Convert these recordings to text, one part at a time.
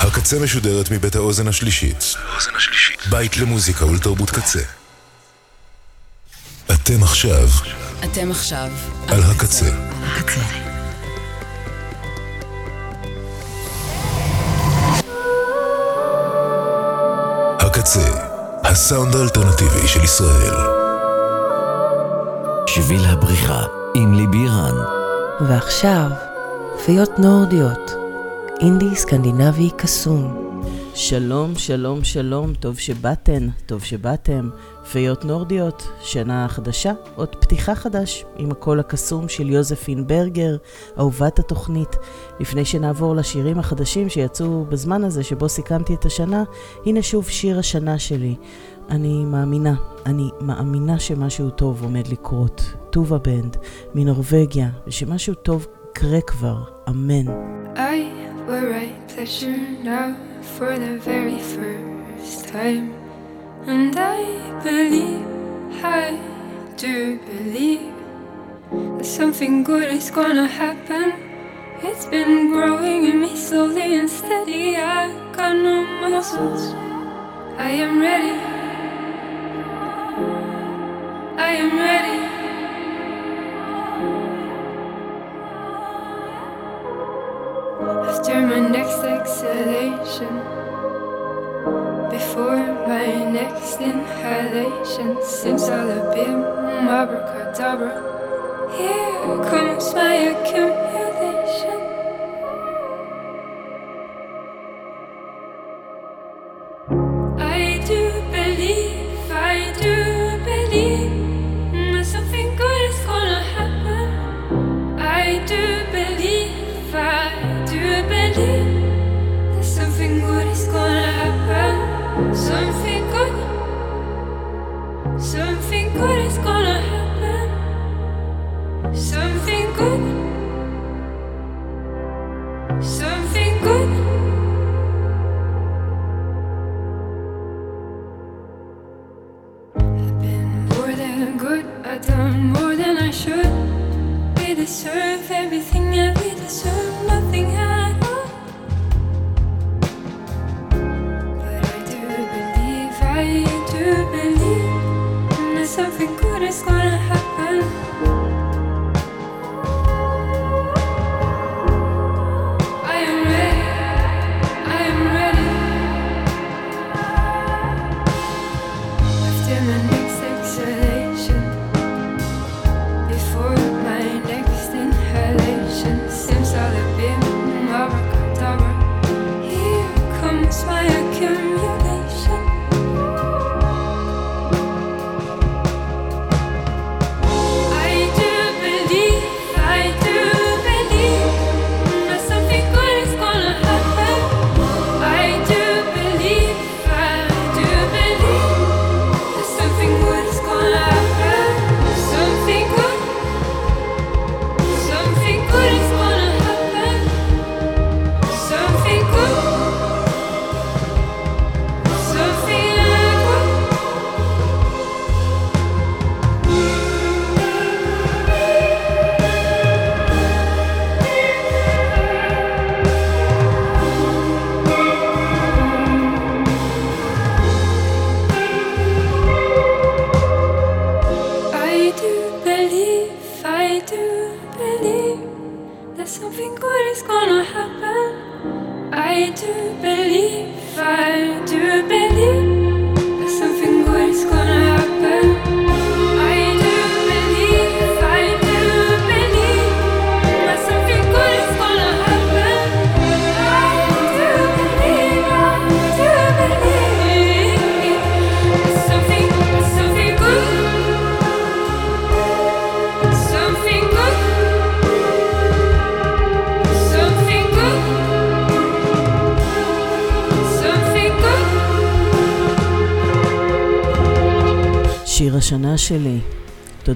הקצה משודרת מבית האוזן השלישית. בית למוזיקה ולתרבות קצה. אתם עכשיו אתם עכשיו על הקצה. הקצה. הקצה, הסאונד האלטרנטיבי של ישראל. שביל הבריחה עם ליבי רן. ועכשיו, פיות נורדיות, אינדי סקנדינבי קסום. שלום, שלום, שלום, טוב שבאתן, טוב שבאתם. פיות נורדיות, שנה חדשה, עוד פתיחה חדש, עם הקול הקסום של יוזפין ברגר, אהובת התוכנית. לפני שנעבור לשירים החדשים שיצאו בזמן הזה שבו סיכמתי את השנה, הנה שוב שיר השנה שלי. אני מאמינה, אני מאמינה שמשהו טוב עומד לקרות. טובה בנד, מנורבגיה, ושמשהו טוב יקרה כבר, אמן. I will write pleasure now for the very first time. And I believe, I do believe that something good is gonna happen. It's been growing in me slowly and steady. I got no muscles. I am ready. I am ready. My next exhalation, before my next inhalation, simsalabim, abracadabra. Here comes my accumulation. I do believe, I do believe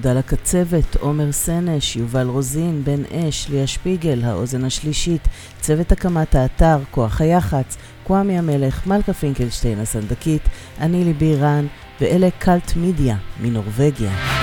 תודה לקצבת, עומר סנש, יובל רוזין, בן אש, ליה שפיגל, האוזן השלישית, צוות הקמת האתר, כוח היח"צ, קוואמי המלך, מלכה פינקלשטיין הסנדקית, אני ליבי רן, ואלה קלט מידיה מנורבגיה.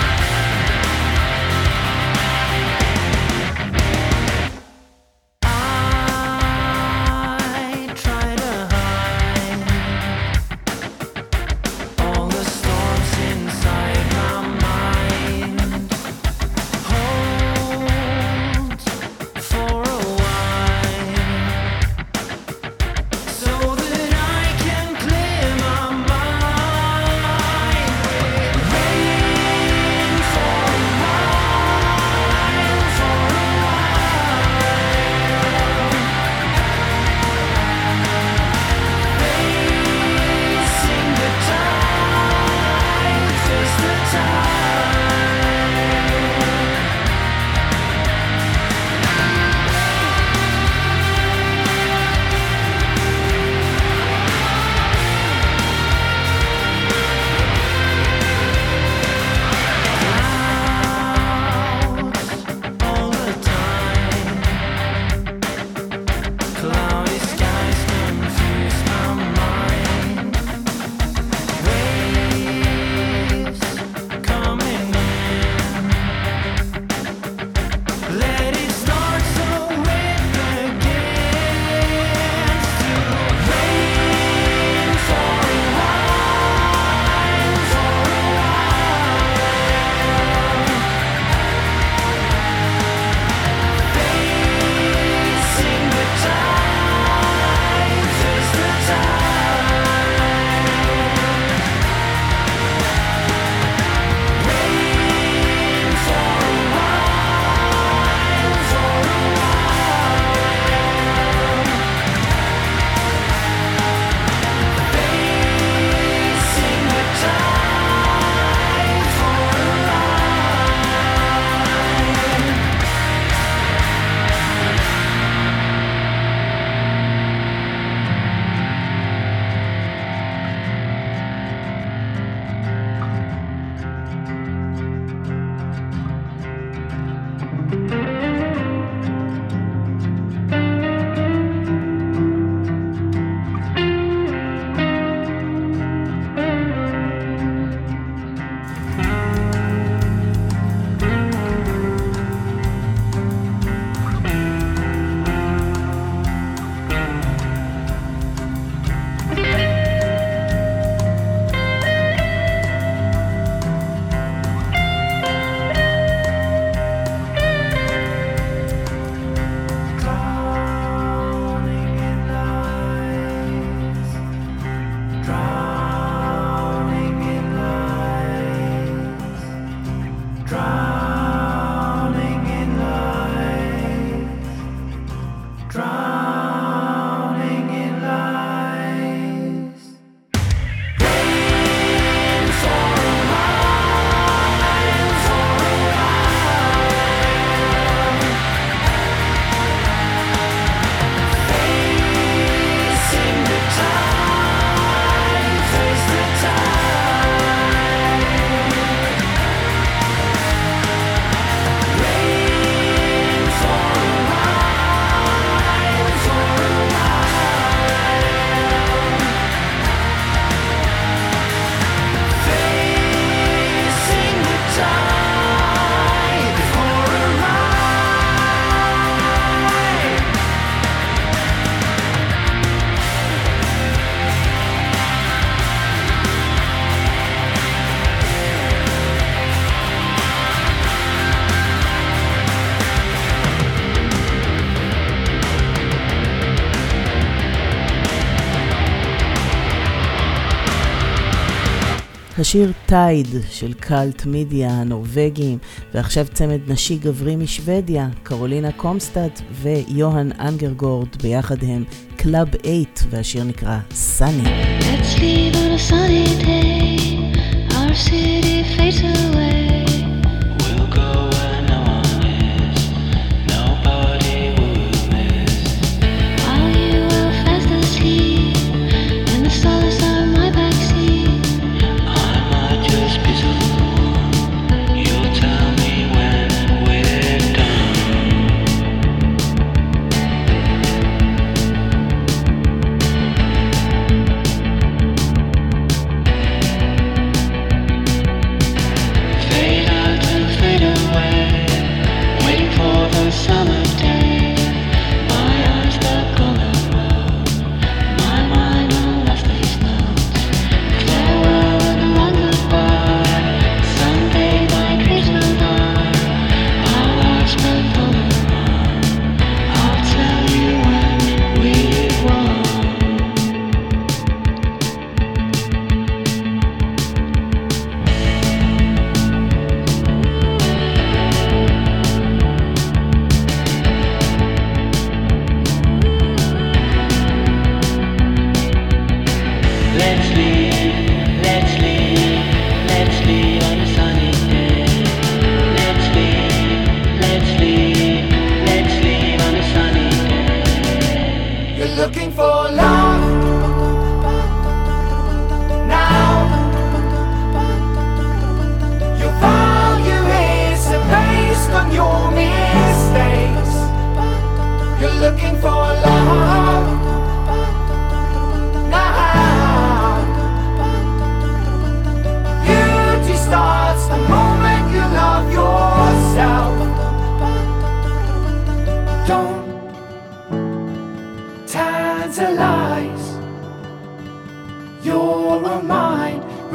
השיר טייד של קאלט מידיה הנורבגים, ועכשיו צמד נשי גברי משוודיה, קרולינה קומסטאט ויוהאן אנגרגורד, ביחד הם קלאב 8, והשיר נקרא סאני. Let's leave on a sunny day, our city fades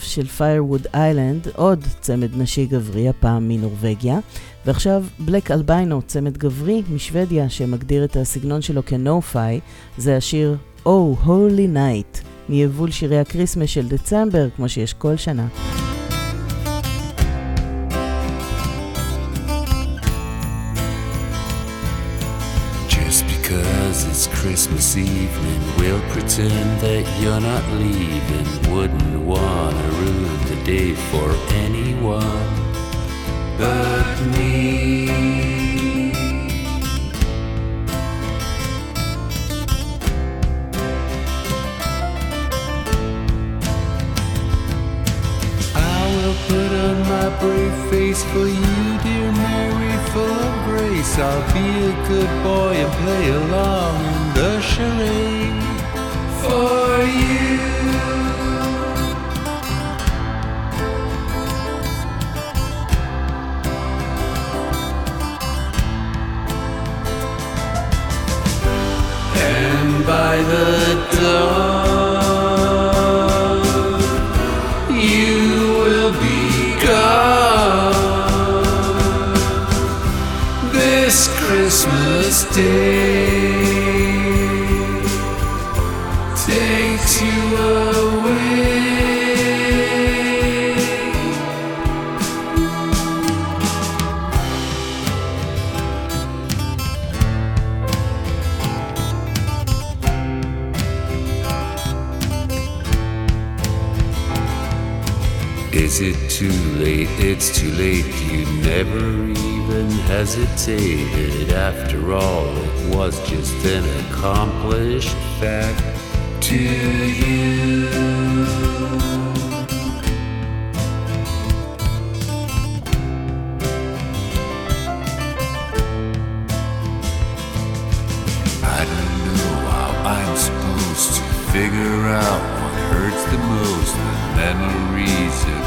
של Firewood Island, עוד צמד נשי גברי, הפעם מנורבגיה. ועכשיו בלק אלביינו, צמד גברי משוודיה, שמגדיר את הסגנון שלו כ-No-Fi, זה השיר Oh Holy Night, מיבול שירי הקריסמס של דצמבר, כמו שיש כל שנה. It's Christmas evening, we'll pretend that you're not leaving. Wouldn't wanna ruin the day for anyone but me. I will put on my brave face for you, dear Mary, for I'll be a good boy and play along in the charade for you. And by the dawn, Christmas Day takes you away. Is it too late? It's too late. You never even hesitated. After all, it was just an accomplished fact to you. I don't know how I'm supposed to figure out what hurts the most the memories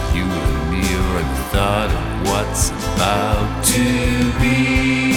thought of what's about to be.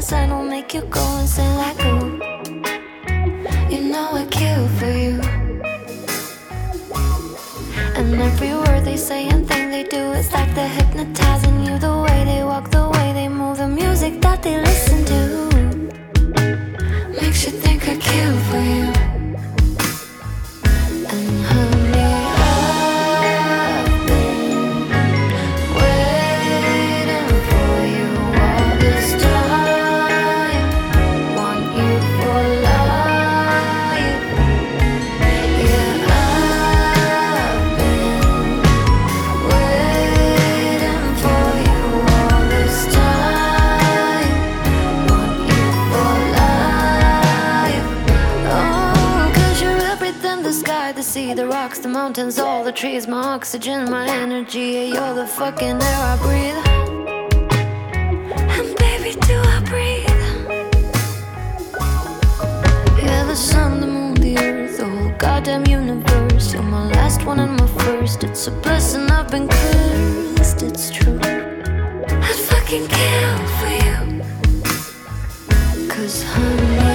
That 1% will make you go and say, like, oh, you know I kill for you. And every word they say and thing they do, it's like they're hypnotizing you. The way they walk, the way they move, the music that they listen to makes you think I kill for you. Mountains, all the trees, my oxygen, my energy. Yeah, you're the fucking air I breathe. And baby, do I breathe? Yeah, the sun, the moon, the earth, the whole goddamn universe. You're my last one and my first. It's a blessing I've been cursed. It's true. I'd fucking kill for you. Cause honey,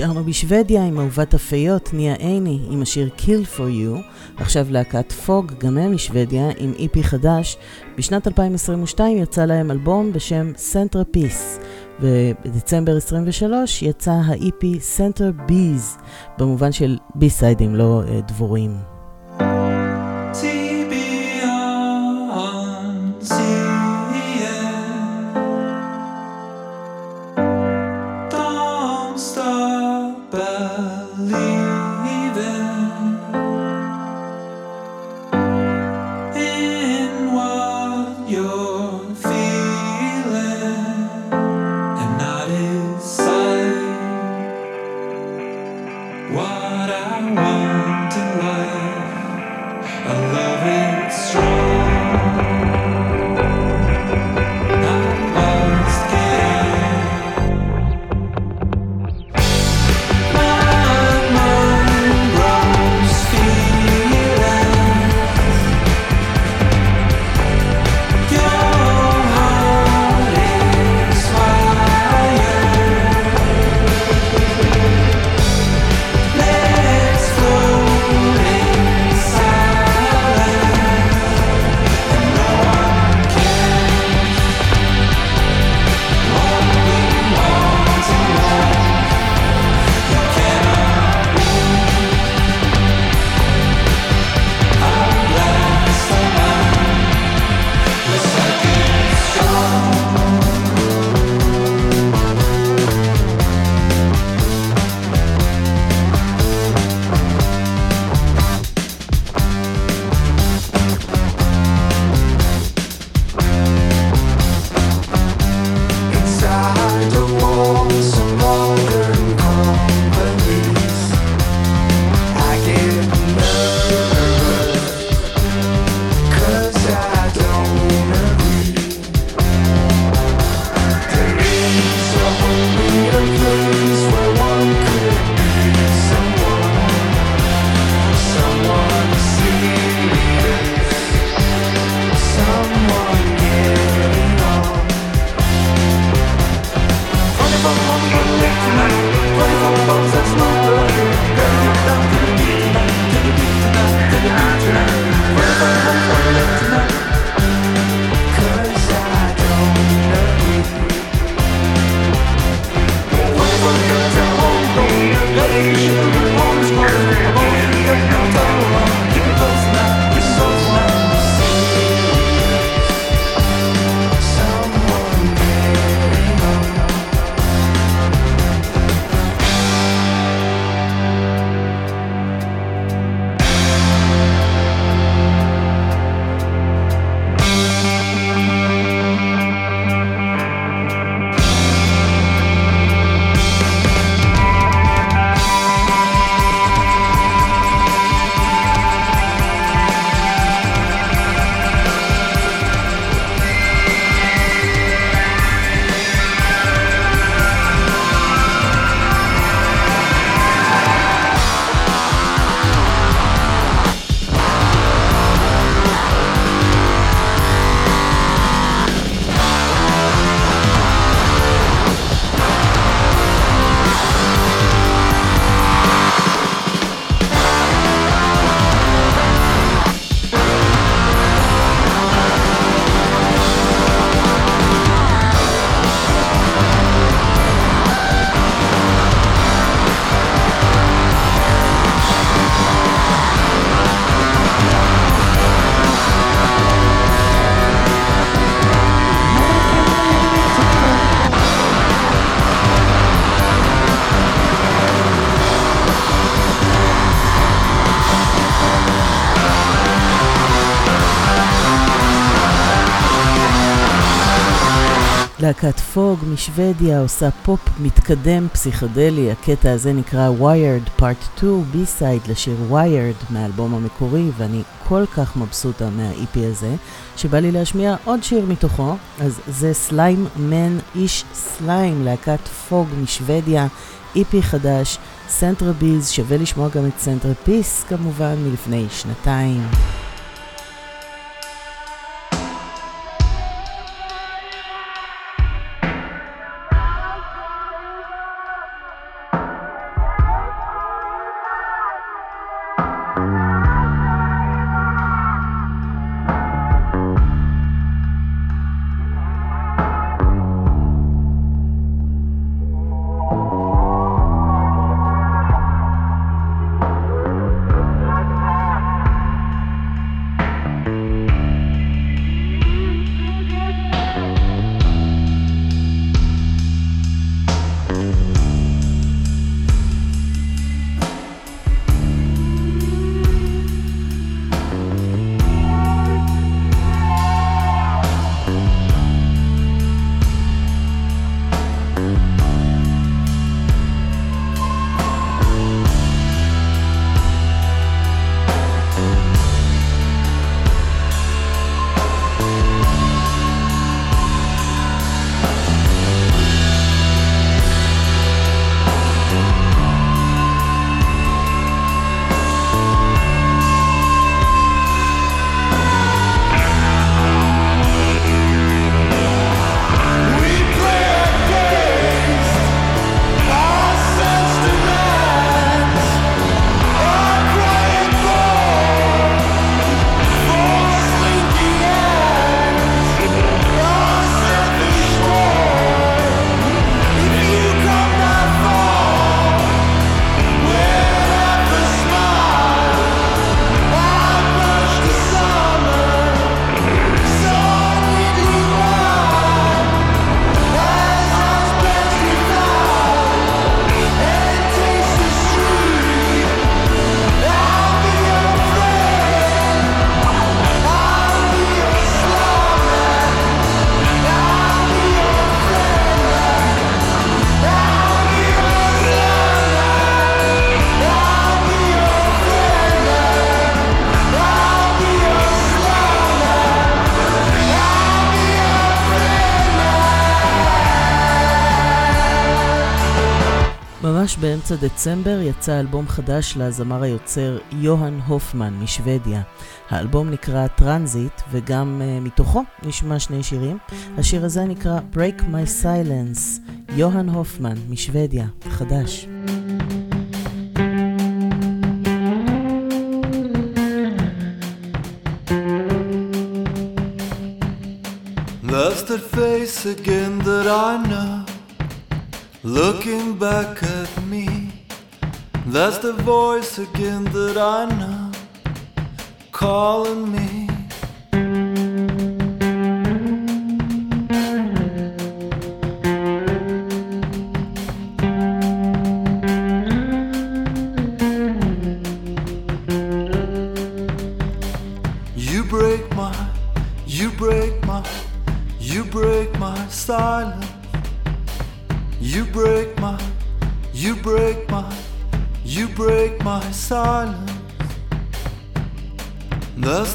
נשארנו בשוודיה עם אהובת הפיות, ניה עיני, עם השיר Kill for You. עכשיו להקת פוג, גם הם משוודיה, עם איפי חדש. בשנת 2022 יצא להם אלבום בשם Center Peace, ובדצמבר 23 יצא האיפי Center Bees, במובן של בי-סיידים, לא uh, דבורים. להקת פוג משוודיה עושה פופ מתקדם פסיכדלי, הקטע הזה נקרא Wired Part 2, בי-סייד לשיר Wired מהאלבום המקורי, ואני כל כך מבסוטה מה-EP הזה, שבא לי להשמיע עוד שיר מתוכו, אז זה סליים מן איש סליים, להקת פוג משוודיה, EP חדש, סנטרה ביז, שווה לשמוע גם את סנטרה פיס כמובן מלפני שנתיים. באמצע דצמבר יצא אלבום חדש לזמר היוצר יוהאן הופמן משוודיה. האלבום נקרא טרנזיט וגם uh, מתוכו נשמע שני שירים. השיר הזה נקרא Break My Silence, יוהאן הופמן משוודיה, חדש. That's that face again that I know, looking back at. That's the voice again that I know, calling me.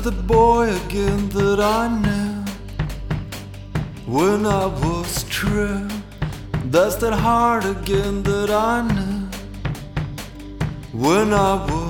That's the boy again that I knew when I was true. That's that heart again that I knew when I was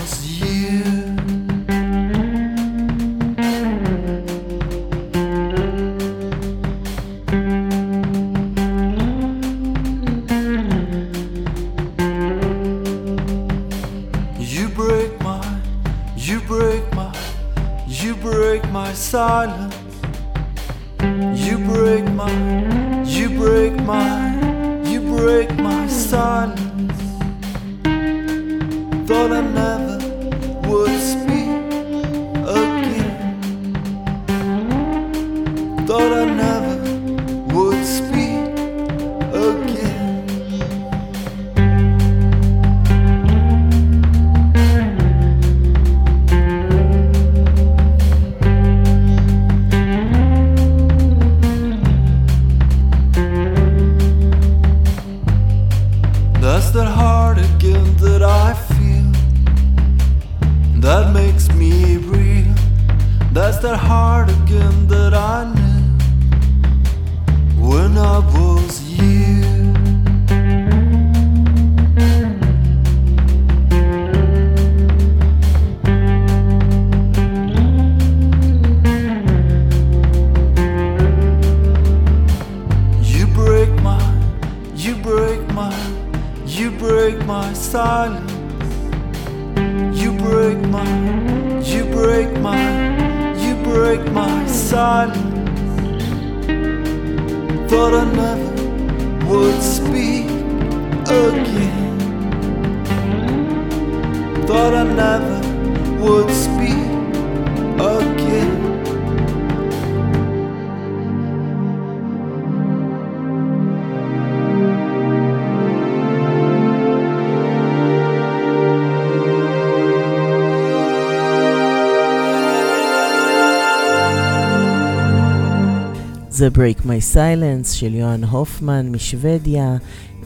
זה Break My Silence של יוהאן הופמן משוודיה,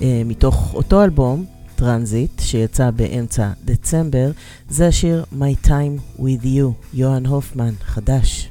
אה, מתוך אותו אלבום, טרנזיט, שיצא באמצע דצמבר, זה השיר My Time With You, יוהאן הופמן, חדש.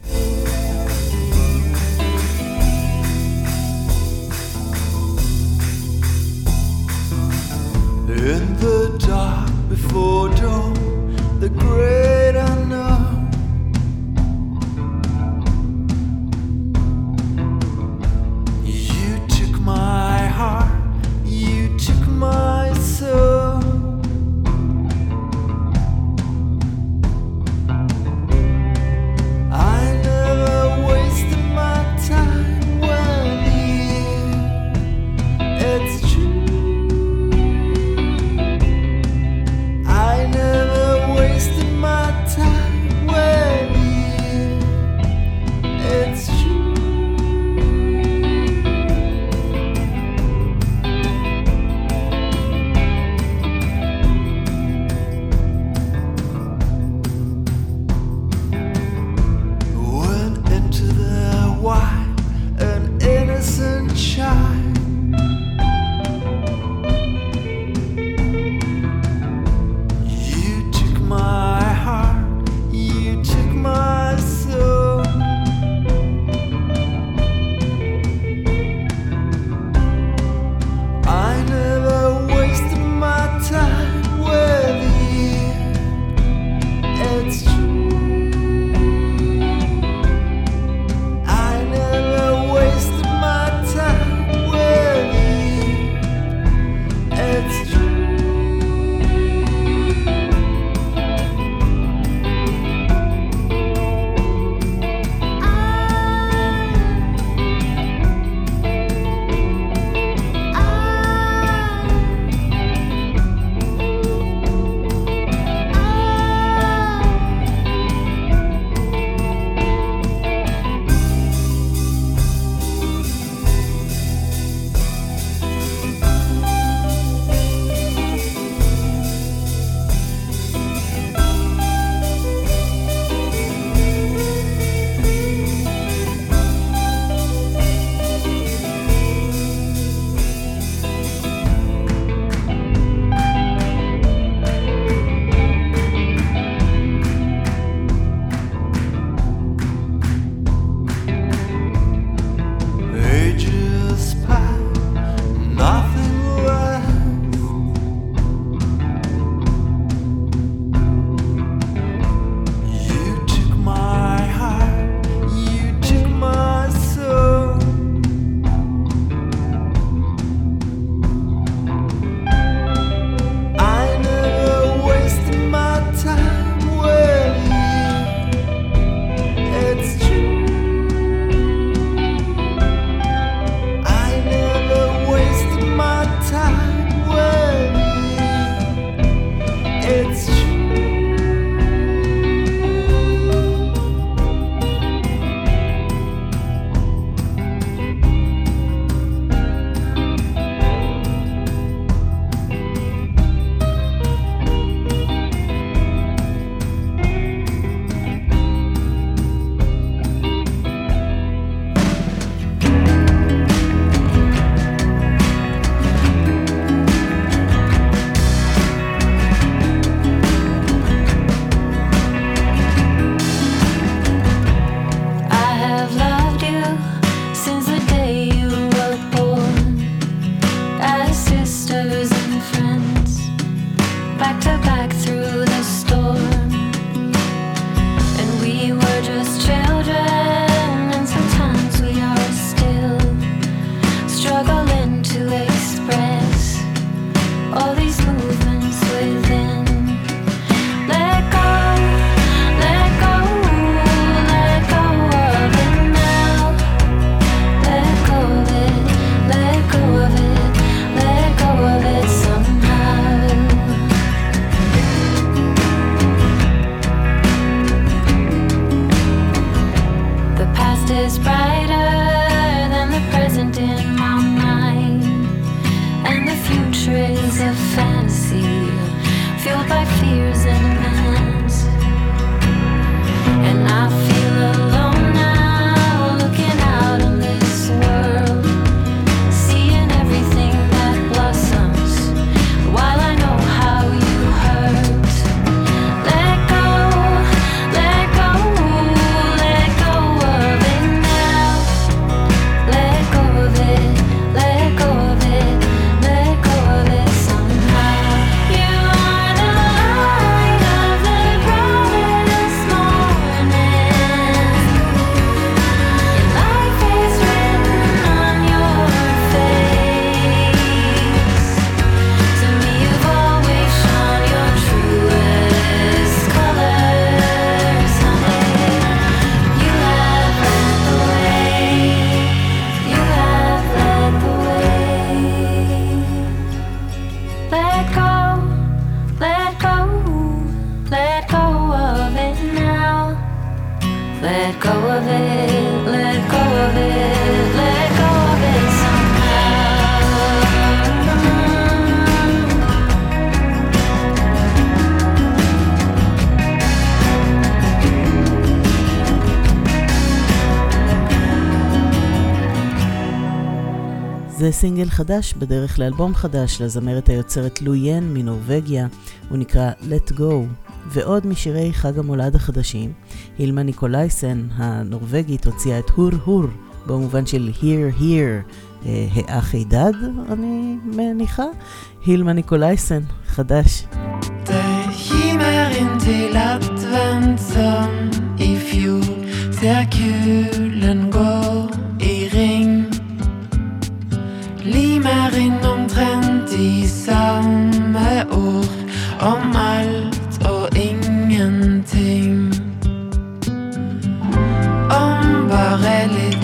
זה סינגל חדש בדרך לאלבום חדש לזמרת היוצרת לו ין מנורבגיה, הוא נקרא Let Go. ועוד משירי חג המולד החדשים, הילמה ניקולייסן הנורבגית הוציאה את הור הור, במובן של Here Here, אה, האח הידד, אני מניחה, הילמה ניקולייסן, חדש. If you circulen går samme ord om alt og ingenting. Om bare litt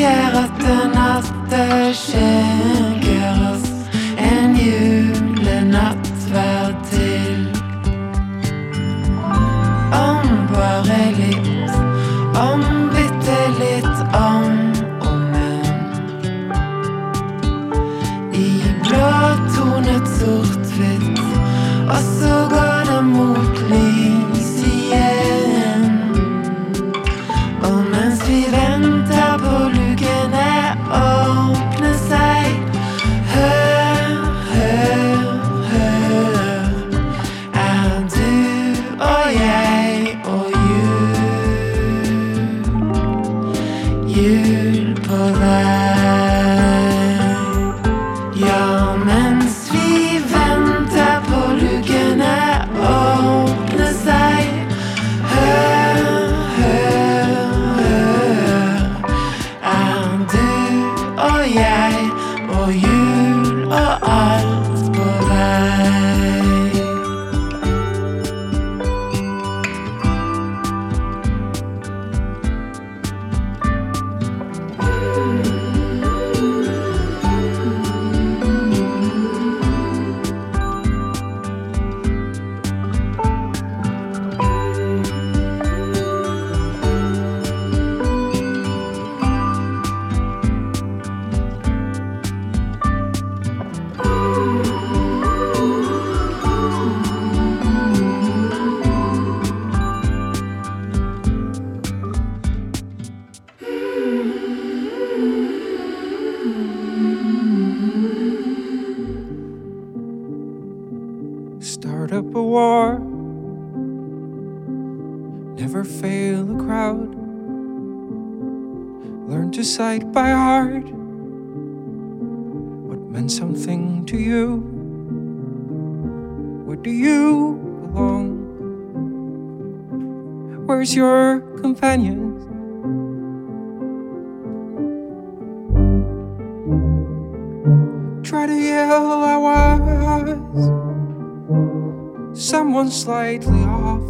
sier at det natteskinn Start up a war. Never fail a crowd. Learn to cite by heart what meant something to you. Where do you belong? Where's your companion? Slightly off.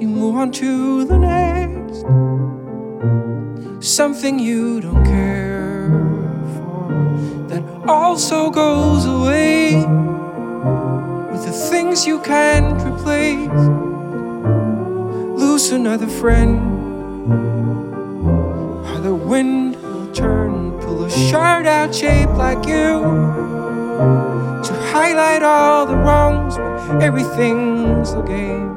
You move on to the next, something you don't care for that also goes away with the things you can't replace. Lose another friend, or the wind will turn, pull a shard out shaped like you highlight all the wrongs when everything's a game.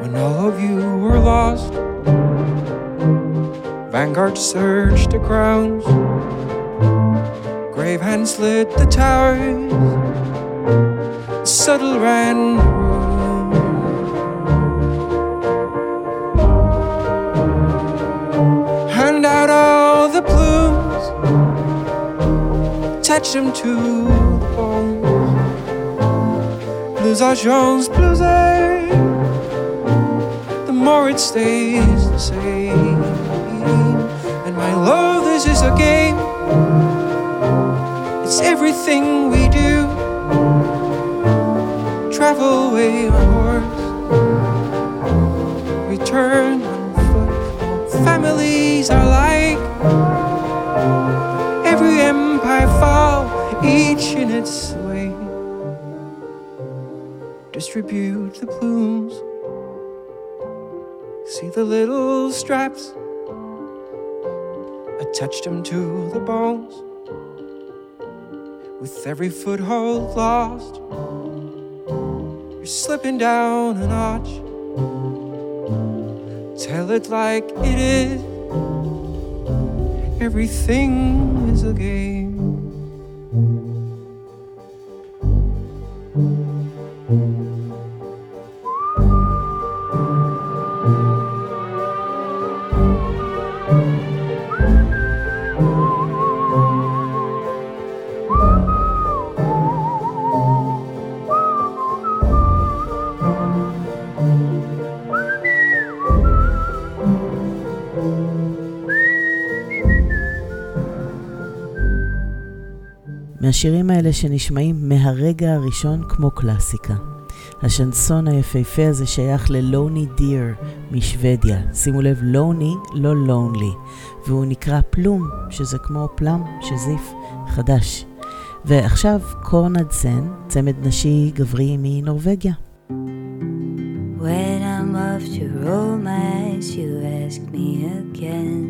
When all of you were lost, Vanguard searched the grounds, Grave hands lit the towers, subtle ran them to are Jones, blues are the more it stays the same. And my love, this is a game. It's everything we do. Travel away on horse, return on foot. Families are like each in its way. Distribute the plumes. See the little straps. Attach them to the bones. With every foothold lost, you're slipping down a notch. Tell it like it is. Everything is a game. מהשירים האלה שנשמעים מהרגע הראשון כמו קלאסיקה. השנסון היפהפה הזה שייך ללוני דיר משוודיה. שימו לב, לוני, לא לונלי. והוא נקרא פלום, שזה כמו פלם, שזיף, חדש. ועכשיו קורנדסן, צמד נשי גברי מנורבגיה. When I'm off to romance, you ask me again.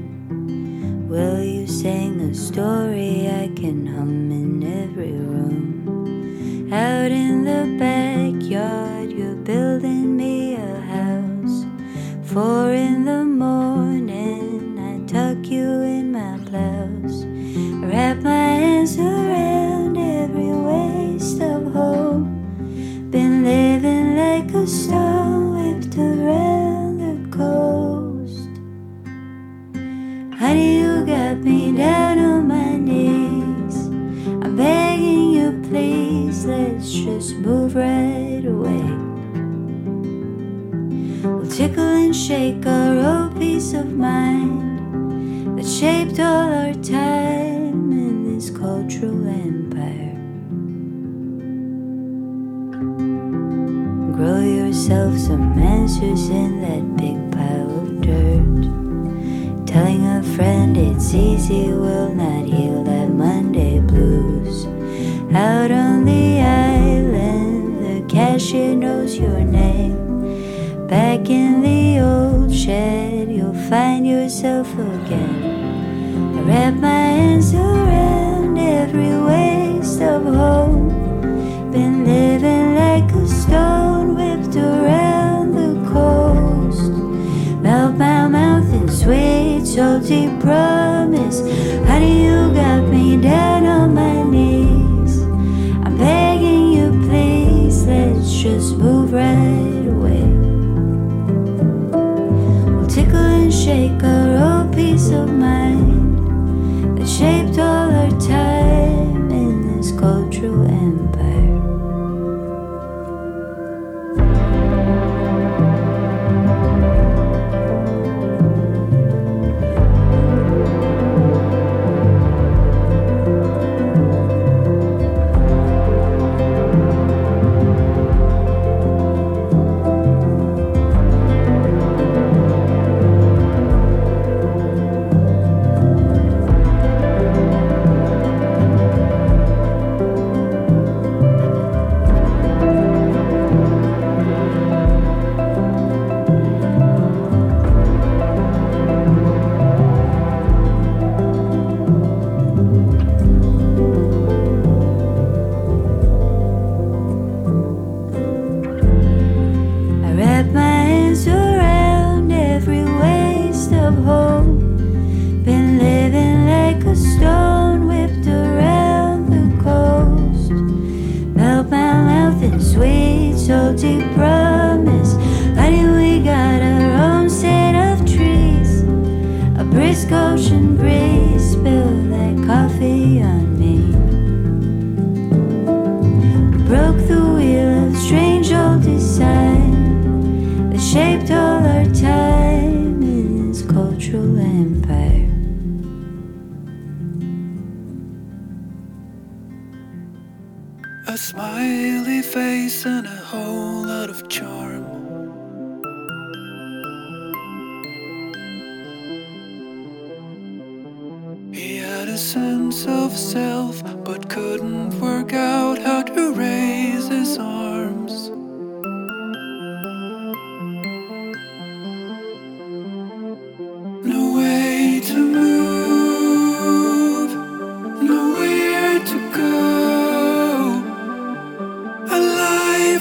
Will you sing a story I can hum in every room? Out in the backyard, you're building me a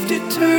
determined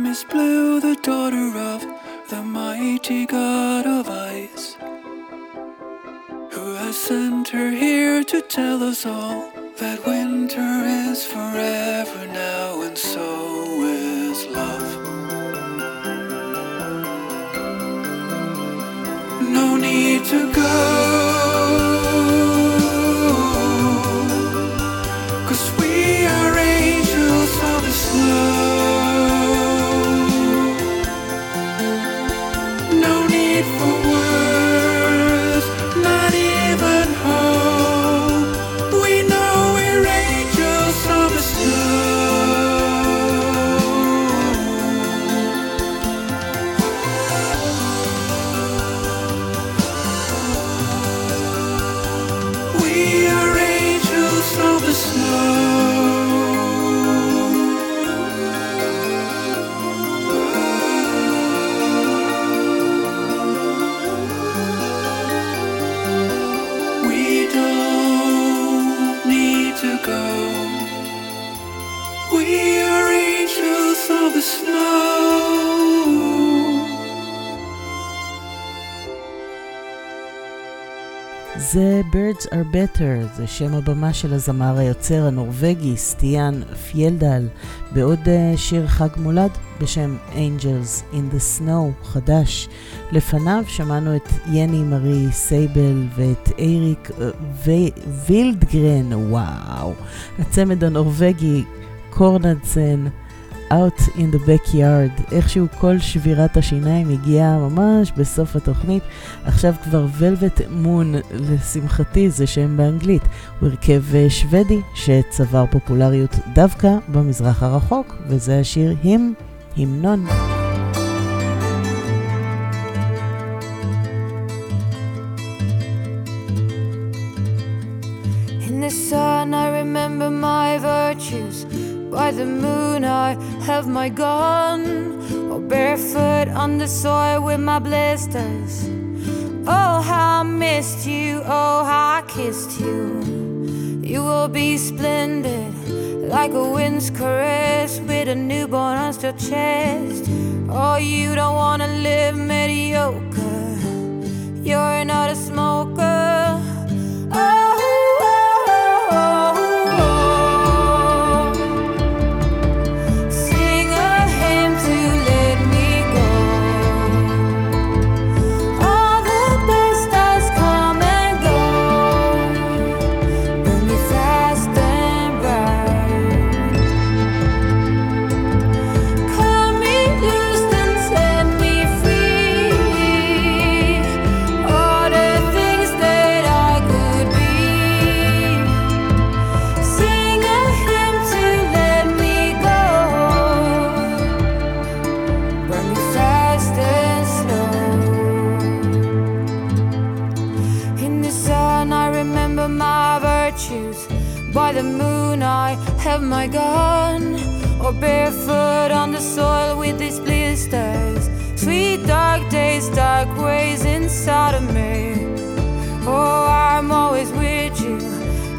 name is Blue, the daughter of the mighty god of ice, who has sent her here to tell us all that winter is forever now, and so is love. no need to go. זה Birds are Better, זה שם הבמה של הזמר היוצר הנורבגי סטיאן פיילדל, בעוד אה, שיר חג מולד בשם Angels in the Snow, חדש. לפניו שמענו את יני מארי סייבל ואת אייריק אה, וילדגרן, וואו. הצמד הנורבגי קורנדסן. Out in the Backyard, איכשהו כל שבירת השיניים הגיעה ממש בסוף התוכנית. עכשיו כבר ולווט מון, לשמחתי זה שם באנגלית. הוא הרכב אה, שוודי שצבר פופולריות דווקא במזרח הרחוק, וזה השיר הם, המנון. In the sun, I remember my virtues. By the moon, I have my gun. Or barefoot on the soil with my blisters. Oh, how I missed you. Oh, how I kissed you. You will be splendid, like a wind's caress with a newborn on your chest. Oh, you don't wanna live mediocre. You're not a smoker. Gun. Or barefoot on the soil with these blisters. Sweet dark days, dark ways inside of me. Oh, I'm always with you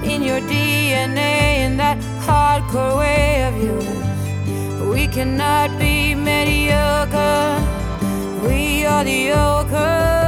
in your DNA, in that hardcore way of yours. We cannot be mediocre. We are the ochre.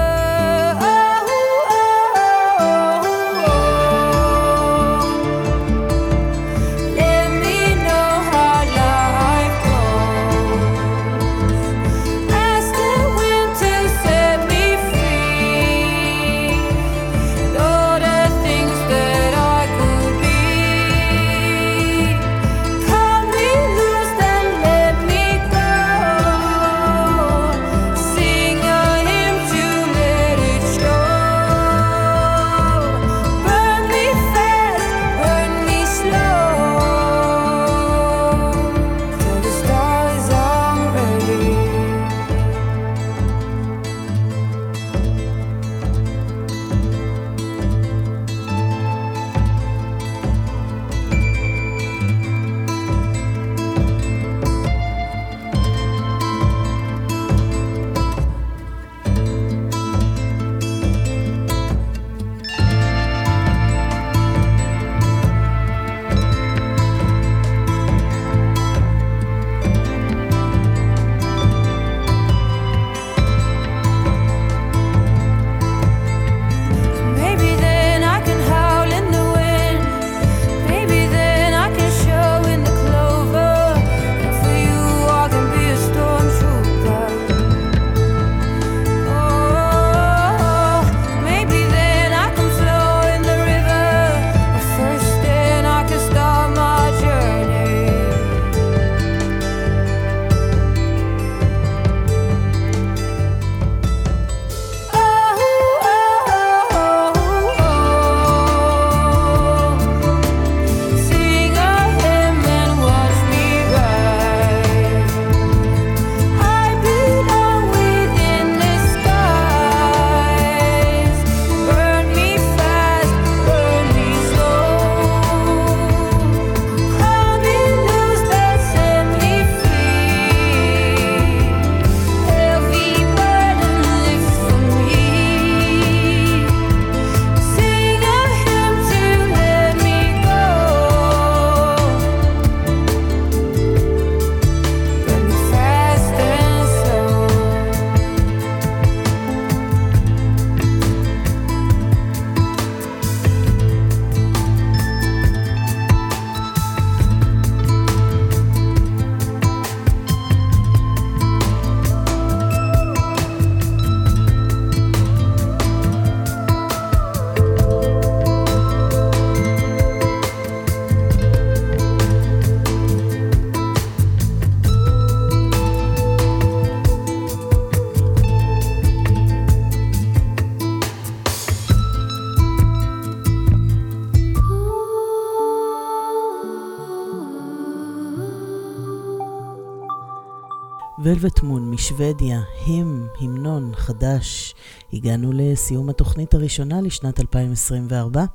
ולווט מון משוודיה, הם, המנון חדש. הגענו לסיום התוכנית הראשונה לשנת 2024.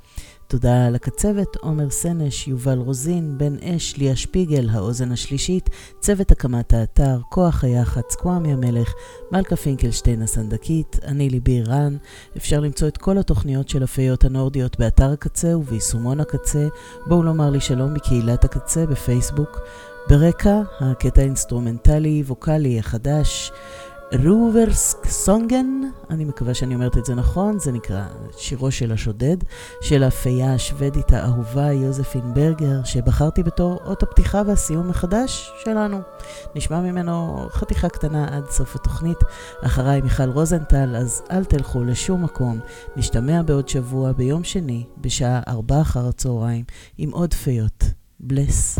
תודה לקצבת, עומר סנש, יובל רוזין, בן אש, ליה שפיגל, האוזן השלישית, צוות הקמת האתר, כוח היח"צ, קוואמי המלך, מלכה פינקלשטיין הסנדקית, אני ליבי רן. אפשר למצוא את כל התוכניות של הפיות הנורדיות באתר הקצה וביישומון הקצה. בואו לומר לי שלום מקהילת הקצה בפייסבוק. ברקע, הקטע האינסטרומנטלי-ווקאלי החדש, רוברסק סונגן, אני מקווה שאני אומרת את זה נכון, זה נקרא שירו של השודד, של הפייה השוודית האהובה יוזפין ברגר, שבחרתי בתור אות הפתיחה והסיום מחדש שלנו. נשמע ממנו חתיכה קטנה עד סוף התוכנית. אחריי מיכל רוזנטל, אז אל תלכו לשום מקום. נשתמע בעוד שבוע ביום שני, בשעה ארבע אחר הצהריים, עם עוד פיות. bliss.